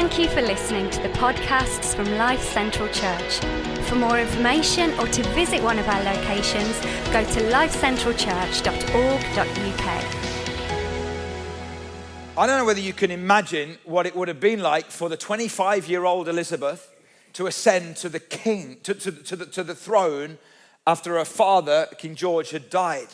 Thank you for listening to the podcasts from Life Central Church. For more information or to visit one of our locations, go to lifecentralchurch.org.uk. I don't know whether you can imagine what it would have been like for the 25 year old Elizabeth to ascend to the king, to, to, to, the, to the throne after her father, King George, had died.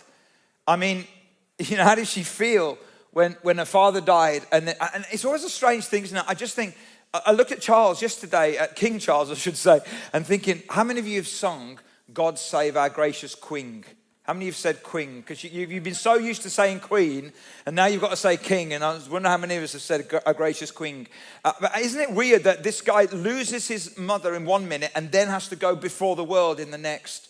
I mean, you know, how did she feel when, when her father died? And, and it's always a strange thing, isn't it? I just think, I look at Charles yesterday, at King Charles, I should say, and thinking, how many of you have sung God Save Our Gracious Queen? How many of you have said queen? Because you, have been so used to saying queen, and now you've got to say king. And I was wondering how many of us have said a gracious queen. Uh, but isn't it weird that this guy loses his mother in one minute and then has to go before the world in the next?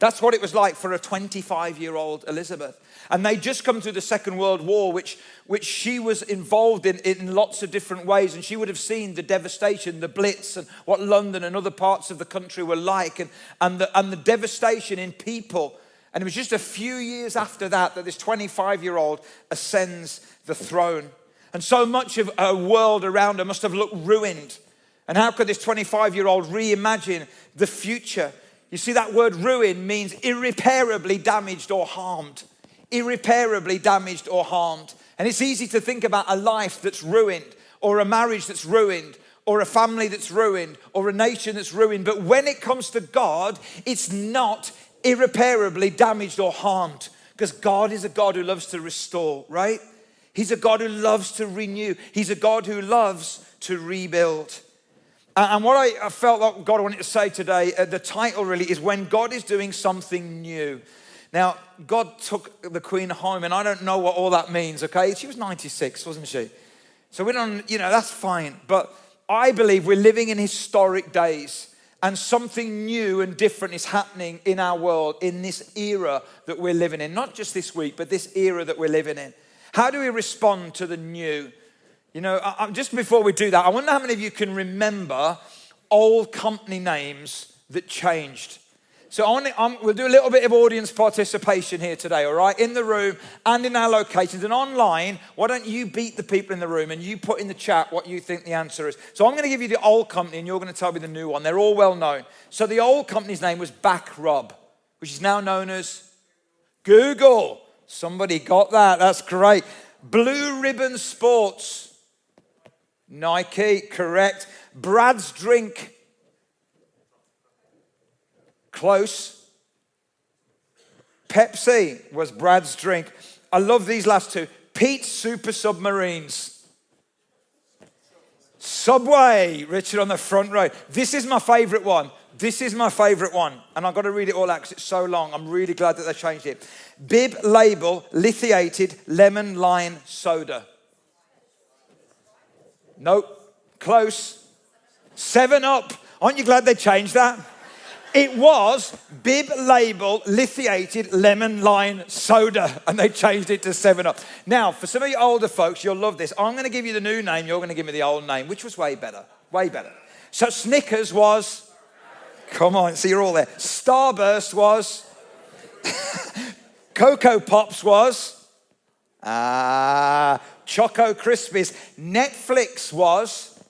That's what it was like for a 25 year old Elizabeth. And they'd just come through the Second World War, which, which she was involved in in lots of different ways. And she would have seen the devastation, the Blitz, and what London and other parts of the country were like, and, and, the, and the devastation in people. And it was just a few years after that that this 25 year old ascends the throne. And so much of her world around her must have looked ruined. And how could this 25 year old reimagine the future? You see, that word ruin means irreparably damaged or harmed. Irreparably damaged or harmed. And it's easy to think about a life that's ruined, or a marriage that's ruined, or a family that's ruined, or a nation that's ruined. But when it comes to God, it's not irreparably damaged or harmed because God is a God who loves to restore, right? He's a God who loves to renew, He's a God who loves to rebuild. And what I felt like God wanted to say today, uh, the title really is When God is Doing Something New. Now, God took the Queen home, and I don't know what all that means, okay? She was 96, wasn't she? So we don't, you know, that's fine. But I believe we're living in historic days, and something new and different is happening in our world in this era that we're living in. Not just this week, but this era that we're living in. How do we respond to the new? You know, I, just before we do that, I wonder how many of you can remember old company names that changed. So I we'll do a little bit of audience participation here today, all right? In the room and in our locations and online. Why don't you beat the people in the room and you put in the chat what you think the answer is? So I'm going to give you the old company and you're going to tell me the new one. They're all well known. So the old company's name was Backrub, which is now known as Google. Somebody got that. That's great. Blue Ribbon Sports. Nike, correct. Brad's drink. Close. Pepsi was Brad's drink. I love these last two. Pete's Super Submarines. Subway, Richard on the front row. This is my favorite one. This is my favorite one. And I've got to read it all out because it's so long. I'm really glad that they changed it. Bib label lithiated lemon lime soda. Nope. Close. Seven up. Aren't you glad they changed that? It was bib label lithiated lemon lime soda, and they changed it to 7 Up. Now, for some of you older folks, you'll love this. I'm going to give you the new name, you're going to give me the old name, which was way better. Way better. So, Snickers was, come on, see, you're all there. Starburst was, Cocoa Pops was, ah, Choco Krispies. Netflix was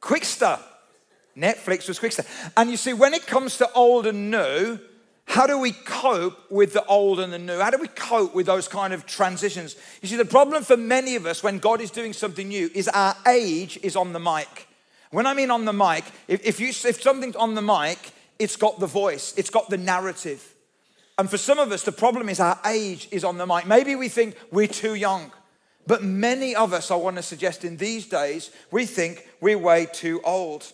Qwikster. Netflix was Qwikster. And you see, when it comes to old and new, how do we cope with the old and the new? How do we cope with those kind of transitions? You see, the problem for many of us when God is doing something new is our age is on the mic. When I mean on the mic, if, if, you, if something's on the mic, it's got the voice, it's got the narrative. And for some of us, the problem is our age is on the mic. Maybe we think we're too young. But many of us, I want to suggest in these days, we think we're way too old.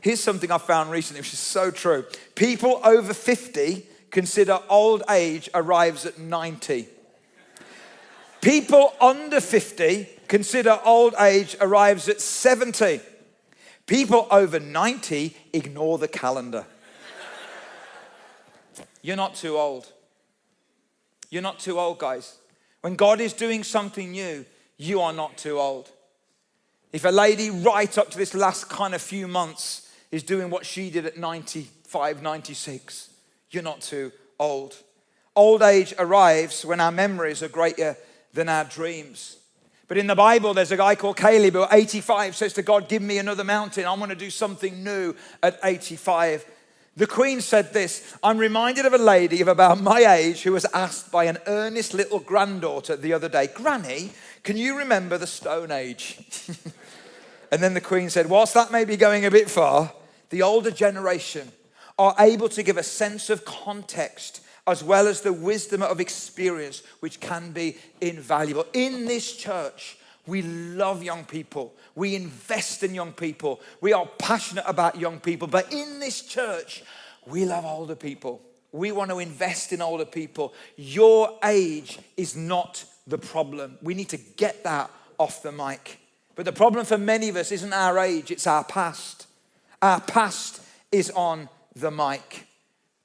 Here's something I found recently, which is so true. People over 50 consider old age arrives at 90. People under 50 consider old age arrives at 70. People over 90 ignore the calendar. You're not too old. You're not too old, guys. When God is doing something new, you are not too old. If a lady right up to this last kind of few months is doing what she did at 95, 96, you're not too old. Old age arrives when our memories are greater than our dreams. But in the Bible, there's a guy called Caleb who at 85 says to God, Give me another mountain. I want to do something new at 85. The Queen said this I'm reminded of a lady of about my age who was asked by an earnest little granddaughter the other day, Granny, can you remember the Stone Age? and then the Queen said, Whilst that may be going a bit far, the older generation are able to give a sense of context as well as the wisdom of experience, which can be invaluable. In this church, we love young people. We invest in young people. We are passionate about young people. But in this church, we love older people. We want to invest in older people. Your age is not the problem. We need to get that off the mic. But the problem for many of us isn't our age, it's our past. Our past is on the mic.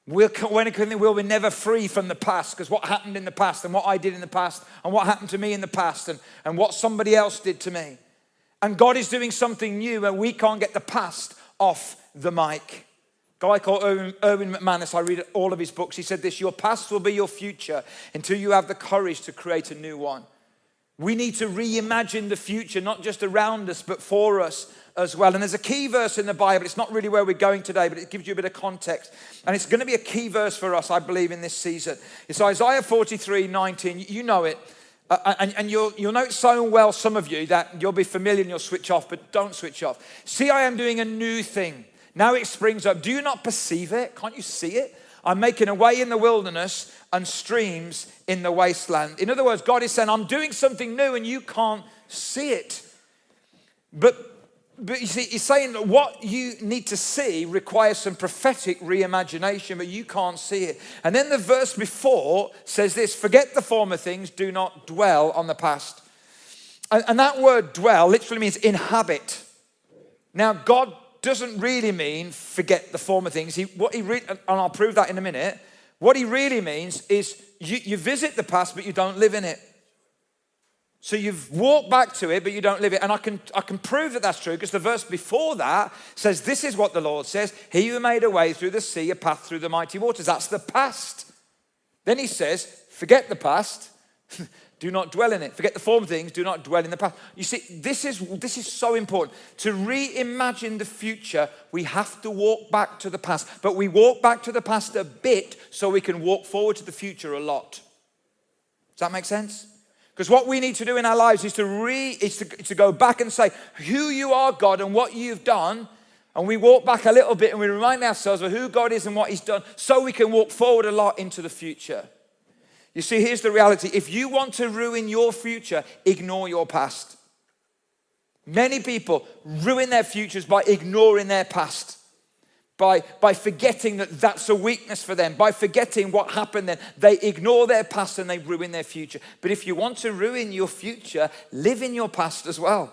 We'll, when we'll be never free from the past because what happened in the past and what I did in the past and what happened to me in the past and, and what somebody else did to me. And God is doing something new and we can't get the past off the mic. A guy called Erwin McManus, I read all of his books. He said this Your past will be your future until you have the courage to create a new one. We need to reimagine the future, not just around us, but for us as well. And there's a key verse in the Bible. It's not really where we're going today, but it gives you a bit of context. And it's going to be a key verse for us, I believe, in this season. It's Isaiah 43 19. You know it. Uh, and, and you'll, you'll know it so well, some of you, that you'll be familiar and you'll switch off, but don't switch off. See, I am doing a new thing. Now it springs up. Do you not perceive it? Can't you see it? I'm making a way in the wilderness and streams in the wasteland. In other words, God is saying, I'm doing something new and you can't see it. But but you see, he's saying that what you need to see requires some prophetic reimagination, but you can't see it. And then the verse before says this forget the former things, do not dwell on the past. And, and that word dwell literally means inhabit. Now, God doesn't really mean forget the former things. He, what he re- and I'll prove that in a minute. What he really means is you, you visit the past, but you don't live in it. So you've walked back to it, but you don't live it. And I can, I can prove that that's true because the verse before that says, This is what the Lord says He who made a way through the sea, a path through the mighty waters. That's the past. Then he says, Forget the past. do not dwell in it. Forget the former things. Do not dwell in the past. You see, this is, this is so important. To reimagine the future, we have to walk back to the past. But we walk back to the past a bit so we can walk forward to the future a lot. Does that make sense? Because what we need to do in our lives is to re is to, to go back and say who you are, God, and what you've done. And we walk back a little bit and we remind ourselves of who God is and what He's done so we can walk forward a lot into the future. You see, here's the reality if you want to ruin your future, ignore your past. Many people ruin their futures by ignoring their past by, by forgetting that that's a weakness for them, by forgetting what happened then. They ignore their past and they ruin their future. But if you want to ruin your future, live in your past as well.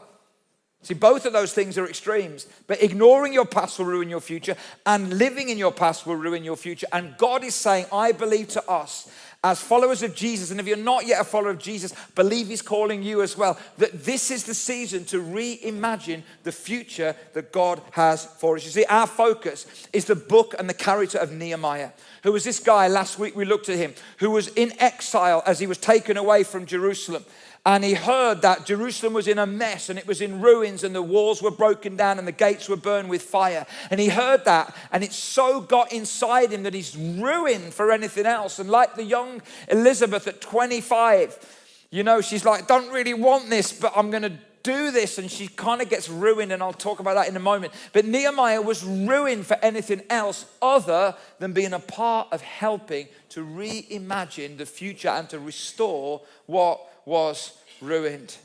See, both of those things are extremes. But ignoring your past will ruin your future, and living in your past will ruin your future. And God is saying, I believe to us as followers of Jesus, and if you're not yet a follower of Jesus, believe He's calling you as well, that this is the season to reimagine the future that God has for us. You see, our focus is the book and the character of Nehemiah, who was this guy, last week we looked at him, who was in exile as he was taken away from Jerusalem and he heard that Jerusalem was in a mess and it was in ruins and the walls were broken down and the gates were burned with fire. And he heard that and it so got inside him that he's ruined for anything else. And like the young Elizabeth at 25, you know, she's like, don't really want this, but I'm going to do this. And she kind of gets ruined, and I'll talk about that in a moment. But Nehemiah was ruined for anything else other than being a part of helping to reimagine the future and to restore what was ruined.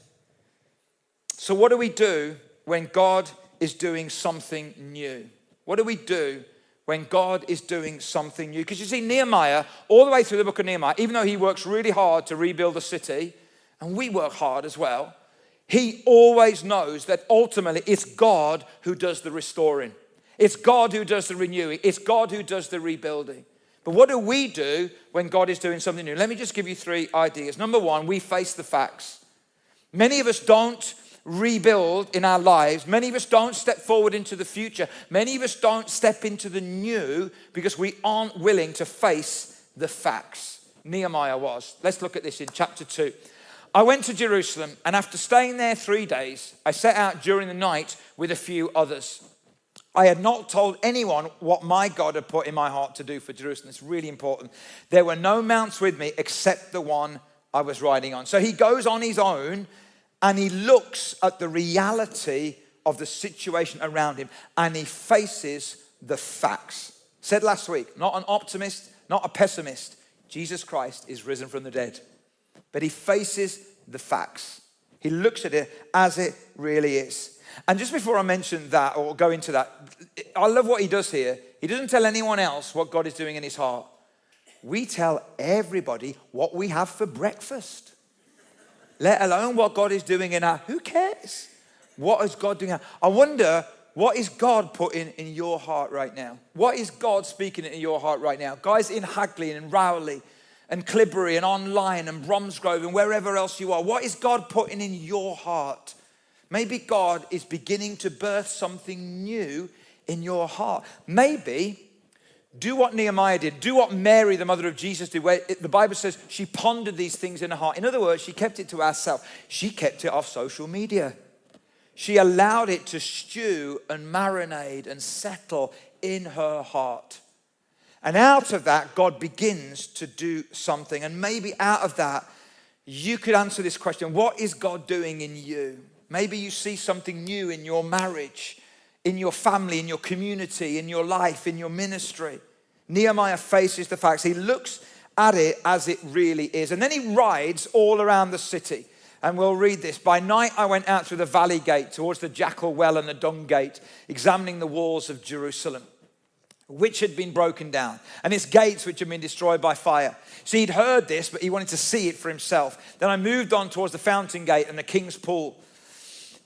So, what do we do when God is doing something new? What do we do when God is doing something new? Because you see, Nehemiah, all the way through the book of Nehemiah, even though he works really hard to rebuild the city, and we work hard as well, he always knows that ultimately it's God who does the restoring. It's God who does the renewing. It's God who does the rebuilding. But what do we do when God is doing something new? Let me just give you three ideas. Number one, we face the facts. Many of us don't rebuild in our lives. Many of us don't step forward into the future. Many of us don't step into the new because we aren't willing to face the facts. Nehemiah was. Let's look at this in chapter 2. I went to Jerusalem, and after staying there three days, I set out during the night with a few others. I had not told anyone what my God had put in my heart to do for Jerusalem. It's really important. There were no mounts with me except the one I was riding on. So he goes on his own and he looks at the reality of the situation around him and he faces the facts. Said last week, not an optimist, not a pessimist. Jesus Christ is risen from the dead. But he faces the facts. He looks at it as it really is. And just before I mention that or go into that, I love what he does here. He doesn't tell anyone else what God is doing in his heart. We tell everybody what we have for breakfast, let alone what God is doing in our. Who cares? What is God doing? I wonder what is God putting in your heart right now? What is God speaking in your heart right now? Guys in Hagley and Rowley and Clibbery and online and Bromsgrove and wherever else you are, what is God putting in your heart? Maybe God is beginning to birth something new in your heart. Maybe do what Nehemiah did, do what Mary, the mother of Jesus, did, where it, the Bible says she pondered these things in her heart. In other words, she kept it to herself, she kept it off social media. She allowed it to stew and marinate and settle in her heart. And out of that, God begins to do something. And maybe out of that, you could answer this question What is God doing in you? Maybe you see something new in your marriage, in your family, in your community, in your life, in your ministry. Nehemiah faces the facts. He looks at it as it really is. And then he rides all around the city. And we'll read this. By night, I went out through the valley gate towards the jackal well and the dung gate, examining the walls of Jerusalem, which had been broken down, and its gates, which had been destroyed by fire. So he'd heard this, but he wanted to see it for himself. Then I moved on towards the fountain gate and the king's pool.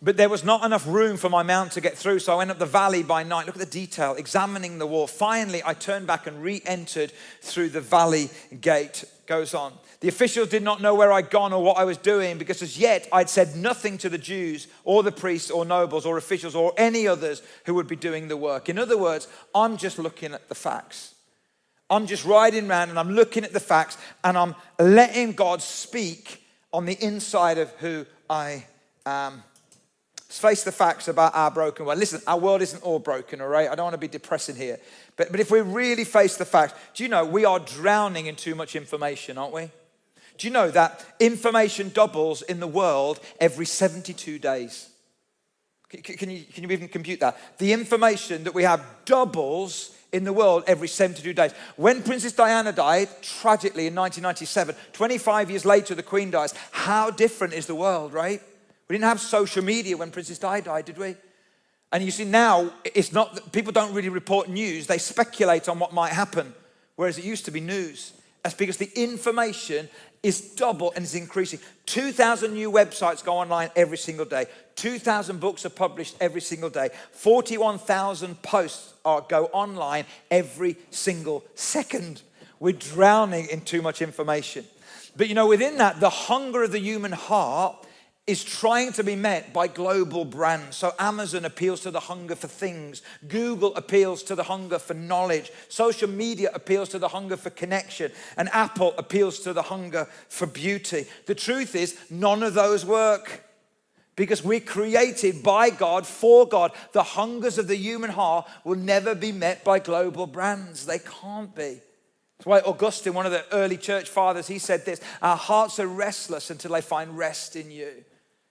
But there was not enough room for my mount to get through, so I went up the valley by night. Look at the detail, examining the wall. Finally, I turned back and re entered through the valley gate. Goes on. The officials did not know where I'd gone or what I was doing because as yet I'd said nothing to the Jews or the priests or nobles or officials or any others who would be doing the work. In other words, I'm just looking at the facts. I'm just riding around and I'm looking at the facts and I'm letting God speak on the inside of who I am. Let's face the facts about our broken world. Listen, our world isn't all broken, all right? I don't want to be depressing here. But, but if we really face the facts, do you know we are drowning in too much information, aren't we? Do you know that information doubles in the world every 72 days? Can, can, you, can you even compute that? The information that we have doubles in the world every 72 days. When Princess Diana died, tragically in 1997, 25 years later, the Queen dies. How different is the world, right? We didn't have social media when Princess Di died, did we? And you see, now it's not that people don't really report news, they speculate on what might happen, whereas it used to be news. That's because the information is double and is increasing. 2,000 new websites go online every single day. 2,000 books are published every single day. 41,000 posts are, go online every single second. We're drowning in too much information. But you know, within that, the hunger of the human heart is trying to be met by global brands. So Amazon appeals to the hunger for things, Google appeals to the hunger for knowledge, social media appeals to the hunger for connection, and Apple appeals to the hunger for beauty. The truth is, none of those work. Because we're created by God, for God. The hungers of the human heart will never be met by global brands. They can't be. That's why Augustine, one of the early church fathers, he said this Our hearts are restless until they find rest in you.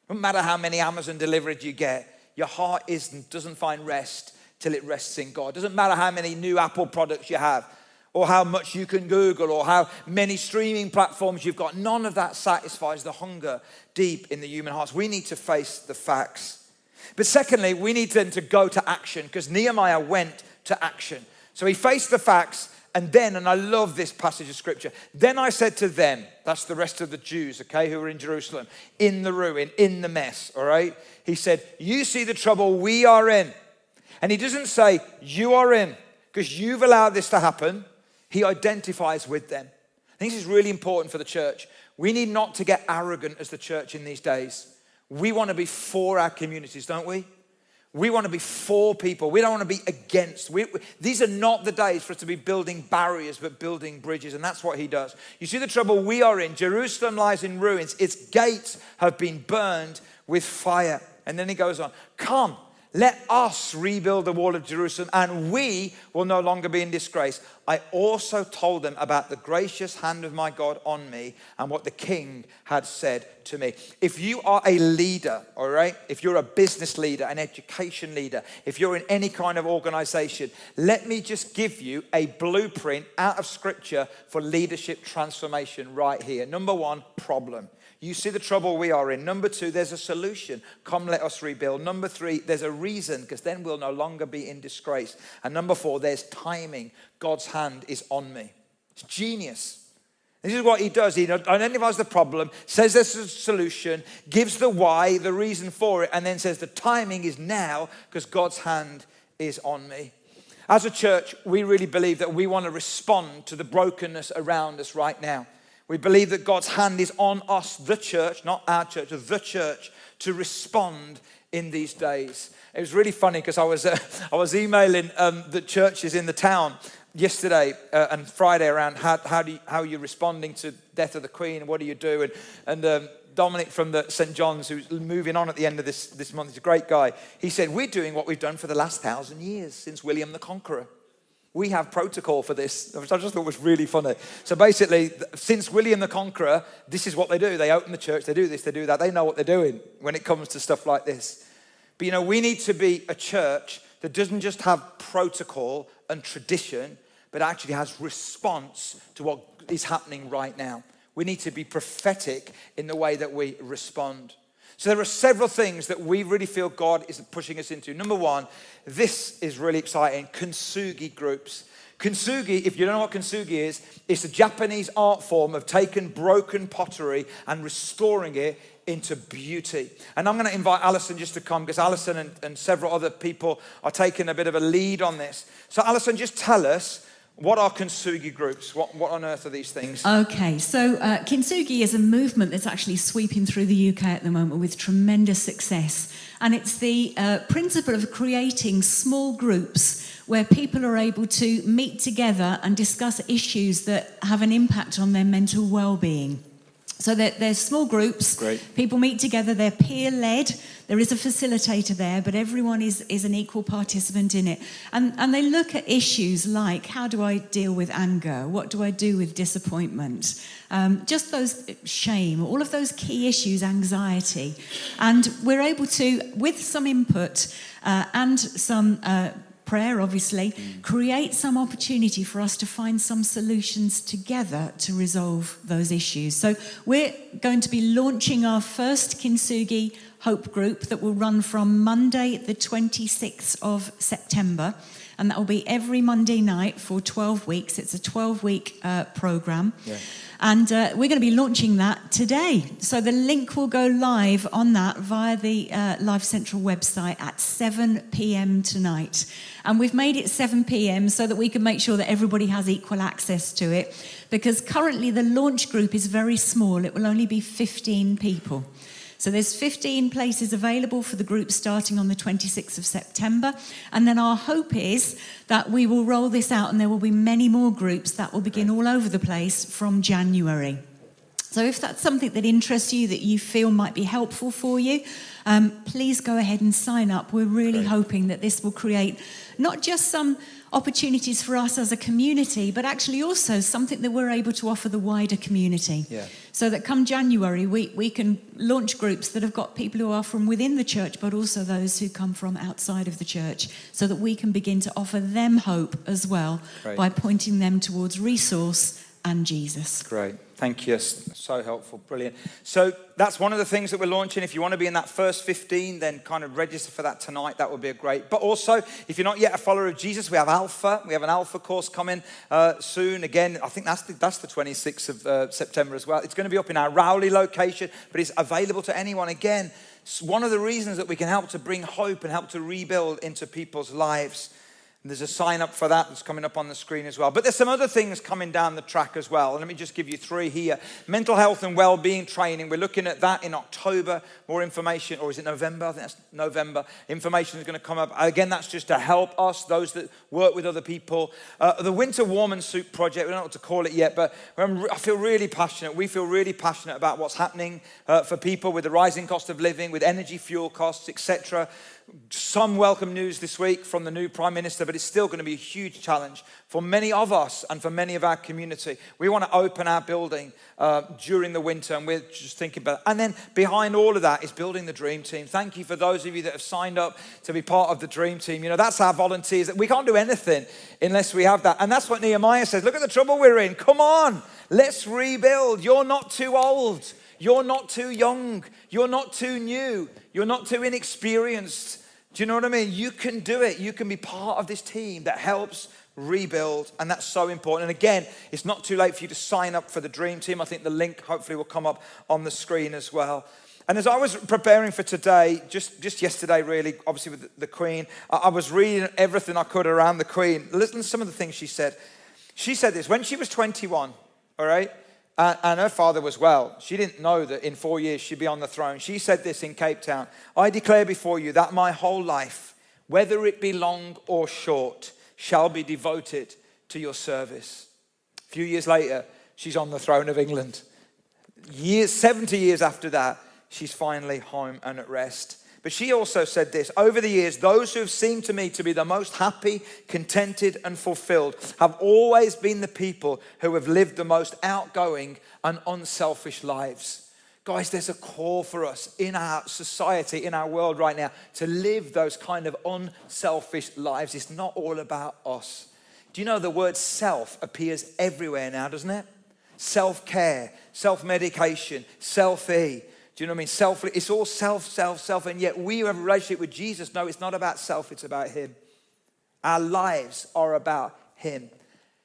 No matter how many Amazon deliveries you get, your heart isn't, doesn't find rest till it rests in God. Doesn't matter how many new Apple products you have, or how much you can Google, or how many streaming platforms you've got. None of that satisfies the hunger deep in the human hearts. We need to face the facts. But secondly, we need then to go to action because Nehemiah went to action. So he faced the facts and then, and I love this passage of scripture, then I said to them, that's the rest of the Jews, okay, who were in Jerusalem, in the ruin, in the mess, all right? He said, You see the trouble we are in. And he doesn't say, You are in, because you've allowed this to happen. He identifies with them. I think this is really important for the church. We need not to get arrogant as the church in these days. We want to be for our communities, don't we? We want to be for people. We don't want to be against. We, these are not the days for us to be building barriers, but building bridges. And that's what he does. You see the trouble we are in. Jerusalem lies in ruins, its gates have been burned with fire. And then he goes on, Come, let us rebuild the wall of Jerusalem, and we will no longer be in disgrace. I also told them about the gracious hand of my God on me and what the king had said to me. If you are a leader, all right, if you're a business leader, an education leader, if you're in any kind of organization, let me just give you a blueprint out of scripture for leadership transformation right here. Number one, problem. You see the trouble we are in. Number two, there's a solution. Come, let us rebuild. Number three, there's a reason, because then we'll no longer be in disgrace. And number four, there's timing. God's hand is on me. It's genius. This is what he does. He identifies the problem, says there's a solution, gives the why, the reason for it, and then says the timing is now because God's hand is on me. As a church, we really believe that we want to respond to the brokenness around us right now. We believe that God's hand is on us, the church, not our church, the church, to respond in these days. It was really funny because I was uh, I was emailing um, the churches in the town yesterday uh, and Friday around how how do you, how are you responding to death of the Queen and what do you do and and um, Dominic from the St John's who's moving on at the end of this this month. He's a great guy. He said we're doing what we've done for the last thousand years since William the Conqueror we have protocol for this, which I just thought was really funny. So basically, since William the Conqueror, this is what they do. They open the church, they do this, they do that. They know what they're doing when it comes to stuff like this. But you know, we need to be a church that doesn't just have protocol and tradition, but actually has response to what is happening right now. We need to be prophetic in the way that we respond. So there are several things that we really feel God is pushing us into. Number one, this is really exciting kintsugi groups. Kintsugi, if you don't know what kintsugi is, it's a Japanese art form of taking broken pottery and restoring it into beauty. And I'm going to invite Alison just to come because Alison and, and several other people are taking a bit of a lead on this. So, Alison, just tell us what are kintsugi groups? What, what on earth are these things? Okay, so uh, kintsugi is a movement that's actually sweeping through the UK at the moment with tremendous success. And it's the uh, principle of creating small groups where people are able to meet together and discuss issues that have an impact on their mental well being. So that there's small groups. Great. People meet together. They're peer led. There is a facilitator there, but everyone is, is an equal participant in it. And, and they look at issues like how do I deal with anger? What do I do with disappointment? Um, just those shame, all of those key issues, anxiety. And we're able to, with some input uh, and some uh, prayer, obviously, create some opportunity for us to find some solutions together to resolve those issues. So, we're going to be launching our first Kintsugi Hope Group that will run from Monday, the 26th of September. And that will be every Monday night for 12 weeks. It's a 12 week uh, program. Yeah. And uh, we're going to be launching that today. So the link will go live on that via the uh, Life Central website at 7 p.m. tonight. And we've made it 7 p.m. so that we can make sure that everybody has equal access to it. Because currently the launch group is very small, it will only be 15 people. So there's 15 places available for the group starting on the 26th of September. And then our hope is that we will roll this out and there will be many more groups that will begin all over the place from January. So if that's something that interests you, that you feel might be helpful for you, um, please go ahead and sign up. We're really Great. hoping that this will create not just some opportunities for us as a community, but actually also something that we're able to offer the wider community. Yeah. So that come January, we, we can launch groups that have got people who are from within the church, but also those who come from outside of the church, so that we can begin to offer them hope as well Great. by pointing them towards resource and Jesus. Great. Thank you. So helpful. Brilliant. So that's one of the things that we're launching. If you want to be in that first 15, then kind of register for that tonight. That would be a great. But also, if you're not yet a follower of Jesus, we have Alpha. We have an Alpha course coming uh, soon. Again, I think that's the, that's the 26th of uh, September as well. It's going to be up in our Rowley location, but it's available to anyone. Again, one of the reasons that we can help to bring hope and help to rebuild into people's lives. And there's a sign up for that that's coming up on the screen as well. But there's some other things coming down the track as well. Let me just give you three here. Mental health and well-being training. We're looking at that in October. More information, or is it November? I think that's November. Information is going to come up. Again, that's just to help us, those that work with other people. Uh, the Winter Warm and Soup Project. We don't know what to call it yet, but I feel really passionate. We feel really passionate about what's happening uh, for people with the rising cost of living, with energy, fuel costs, etc some welcome news this week from the new Prime Minister, but it's still going to be a huge challenge for many of us and for many of our community. We want to open our building uh, during the winter, and we're just thinking about it. And then behind all of that is building the Dream Team. Thank you for those of you that have signed up to be part of the Dream Team. You know, that's our volunteers. We can't do anything unless we have that. And that's what Nehemiah says. Look at the trouble we're in. Come on, let's rebuild. You're not too old. You're not too young. You're not too new. You're not too inexperienced. Do you know what I mean? You can do it. You can be part of this team that helps rebuild, and that's so important. And again, it's not too late for you to sign up for the Dream Team. I think the link hopefully will come up on the screen as well. And as I was preparing for today, just, just yesterday, really, obviously with the Queen, I was reading everything I could around the Queen. Listen to some of the things she said. She said this when she was 21, all right? And, and her father was well. She didn't know that in four years she'd be on the throne. She said this in Cape Town I declare before you that my whole life, whether it be long or short, shall be devoted to your service. A few years later, she's on the throne of England. Years, 70 years after that, she's finally home and at rest. But she also said this over the years, those who have seemed to me to be the most happy, contented, and fulfilled have always been the people who have lived the most outgoing and unselfish lives. Guys, there's a call for us in our society, in our world right now, to live those kind of unselfish lives. It's not all about us. Do you know the word self appears everywhere now, doesn't it? Self care, self medication, selfie. Do you know what I mean? Self, it's all self, self, self. And yet we have a relationship with Jesus. No, it's not about self, it's about Him. Our lives are about Him.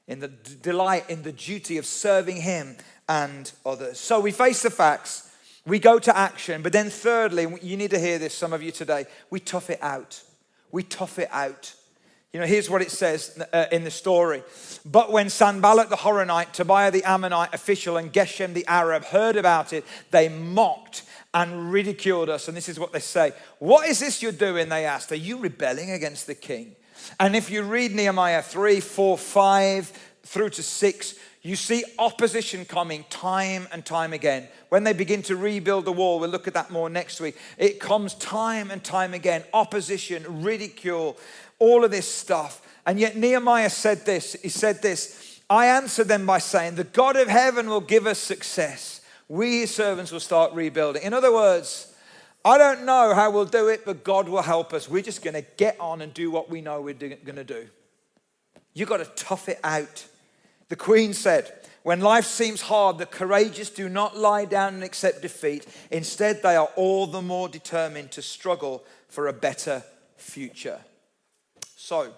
In the d- delight, in the duty of serving Him and others. So we face the facts, we go to action. But then, thirdly, you need to hear this, some of you today, we tough it out. We tough it out. You know, here's what it says uh, in the story. But when Sanballat the Horonite, Tobiah the Ammonite official, and Geshem the Arab heard about it, they mocked and ridiculed us. And this is what they say What is this you're doing? They asked. Are you rebelling against the king? And if you read Nehemiah 3, 4, 5 through to 6, you see opposition coming time and time again. When they begin to rebuild the wall, we'll look at that more next week. It comes time and time again opposition, ridicule, all of this stuff. And yet Nehemiah said this He said this I answered them by saying, The God of heaven will give us success. We, his servants, will start rebuilding. In other words, I don't know how we'll do it, but God will help us. We're just going to get on and do what we know we're going to do. You've got to tough it out. The Queen said, When life seems hard, the courageous do not lie down and accept defeat. Instead, they are all the more determined to struggle for a better future. So,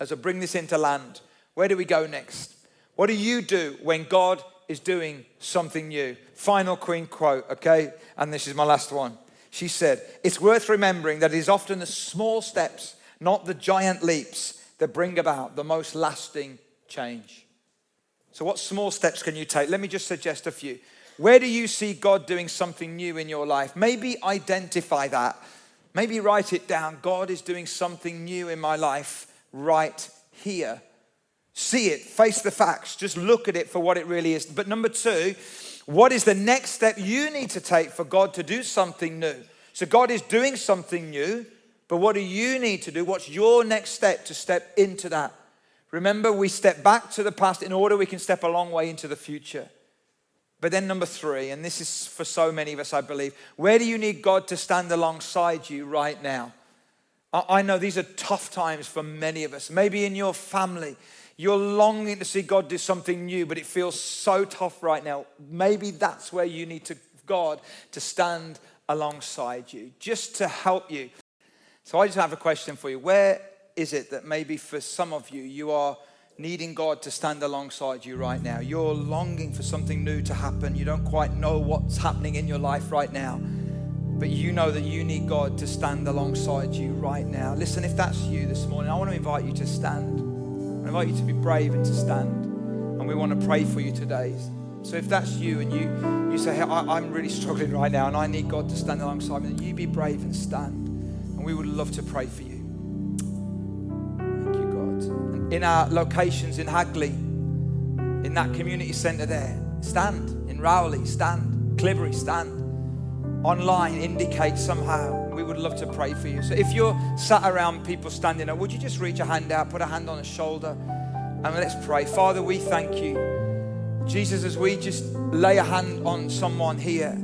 as I bring this into land, where do we go next? What do you do when God is doing something new? Final Queen quote, okay? And this is my last one. She said, It's worth remembering that it is often the small steps, not the giant leaps, that bring about the most lasting change. So, what small steps can you take? Let me just suggest a few. Where do you see God doing something new in your life? Maybe identify that Maybe write it down. God is doing something new in my life right here. See it, face the facts, just look at it for what it really is. But number two, what is the next step you need to take for God to do something new? So, God is doing something new, but what do you need to do? What's your next step to step into that? Remember, we step back to the past in order we can step a long way into the future. But then, number three, and this is for so many of us, I believe, where do you need God to stand alongside you right now? I know these are tough times for many of us. Maybe in your family, you're longing to see God do something new, but it feels so tough right now. Maybe that's where you need to God to stand alongside you, just to help you. So I just have a question for you. Where is it that maybe for some of you, you are needing God to stand alongside you right now. You're longing for something new to happen. You don't quite know what's happening in your life right now. but you know that you need God to stand alongside you right now. Listen, if that's you this morning, I want to invite you to stand. I invite you to be brave and to stand. And we want to pray for you today. So if that's you and you, you say, hey, I, am really struggling right now and I need God to stand alongside me, you be brave and stand. And we would love to pray for you. In our locations in Hagley, in that community centre there, stand. In Rowley, stand. Clibbery, stand. Online, indicate somehow. We would love to pray for you. So if you're sat around people standing up, would you just reach a hand out, put a hand on a shoulder, and let's pray. Father, we thank you Jesus, as we just lay a hand on someone here,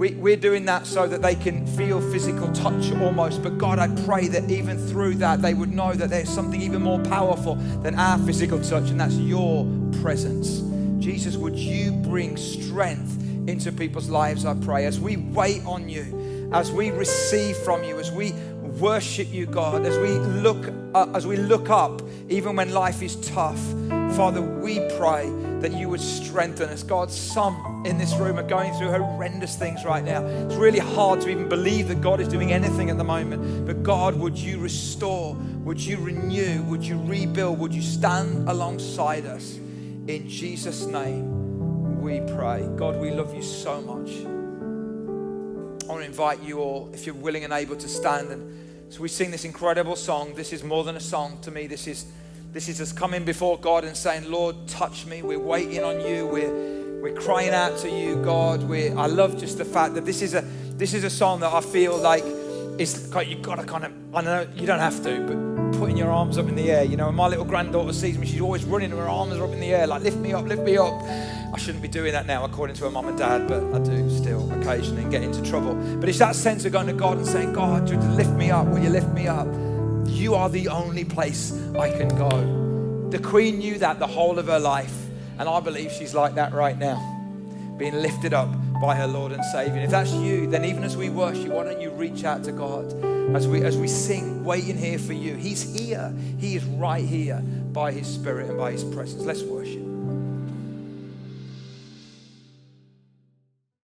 we, we're doing that so that they can feel physical touch almost. But God, I pray that even through that, they would know that there's something even more powerful than our physical touch, and that's your presence. Jesus, would you bring strength into people's lives, I pray, as we wait on you, as we receive from you, as we worship you, God, as we look, uh, as we look up, even when life is tough. Father, we pray that you would strengthen us. God, some in this room are going through horrendous things right now. It's really hard to even believe that God is doing anything at the moment. But God, would you restore? Would you renew? Would you rebuild? Would you stand alongside us? In Jesus' name, we pray. God, we love you so much. I want to invite you all, if you're willing and able to stand. And so we sing this incredible song. This is more than a song to me. This is this is us coming before God and saying, Lord, touch me. We're waiting on you. We're, we're crying out to you, God. we I love just the fact that this is a this is a song that I feel like it's you've got to kind of I know you don't have to, but putting your arms up in the air. You know, my little granddaughter sees me, she's always running, her arms are up in the air, like lift me up, lift me up. I shouldn't be doing that now, according to her mum and dad, but I do still occasionally get into trouble. But it's that sense of going to God and saying, God, you lift me up? Will you lift me up? You are the only place I can go. The Queen knew that the whole of her life, and I believe she's like that right now, being lifted up by her Lord and Savior. If that's you, then even as we worship, why don't you reach out to God as we as we sing, waiting here for you? He's here. He is right here by His Spirit and by His presence. Let's worship.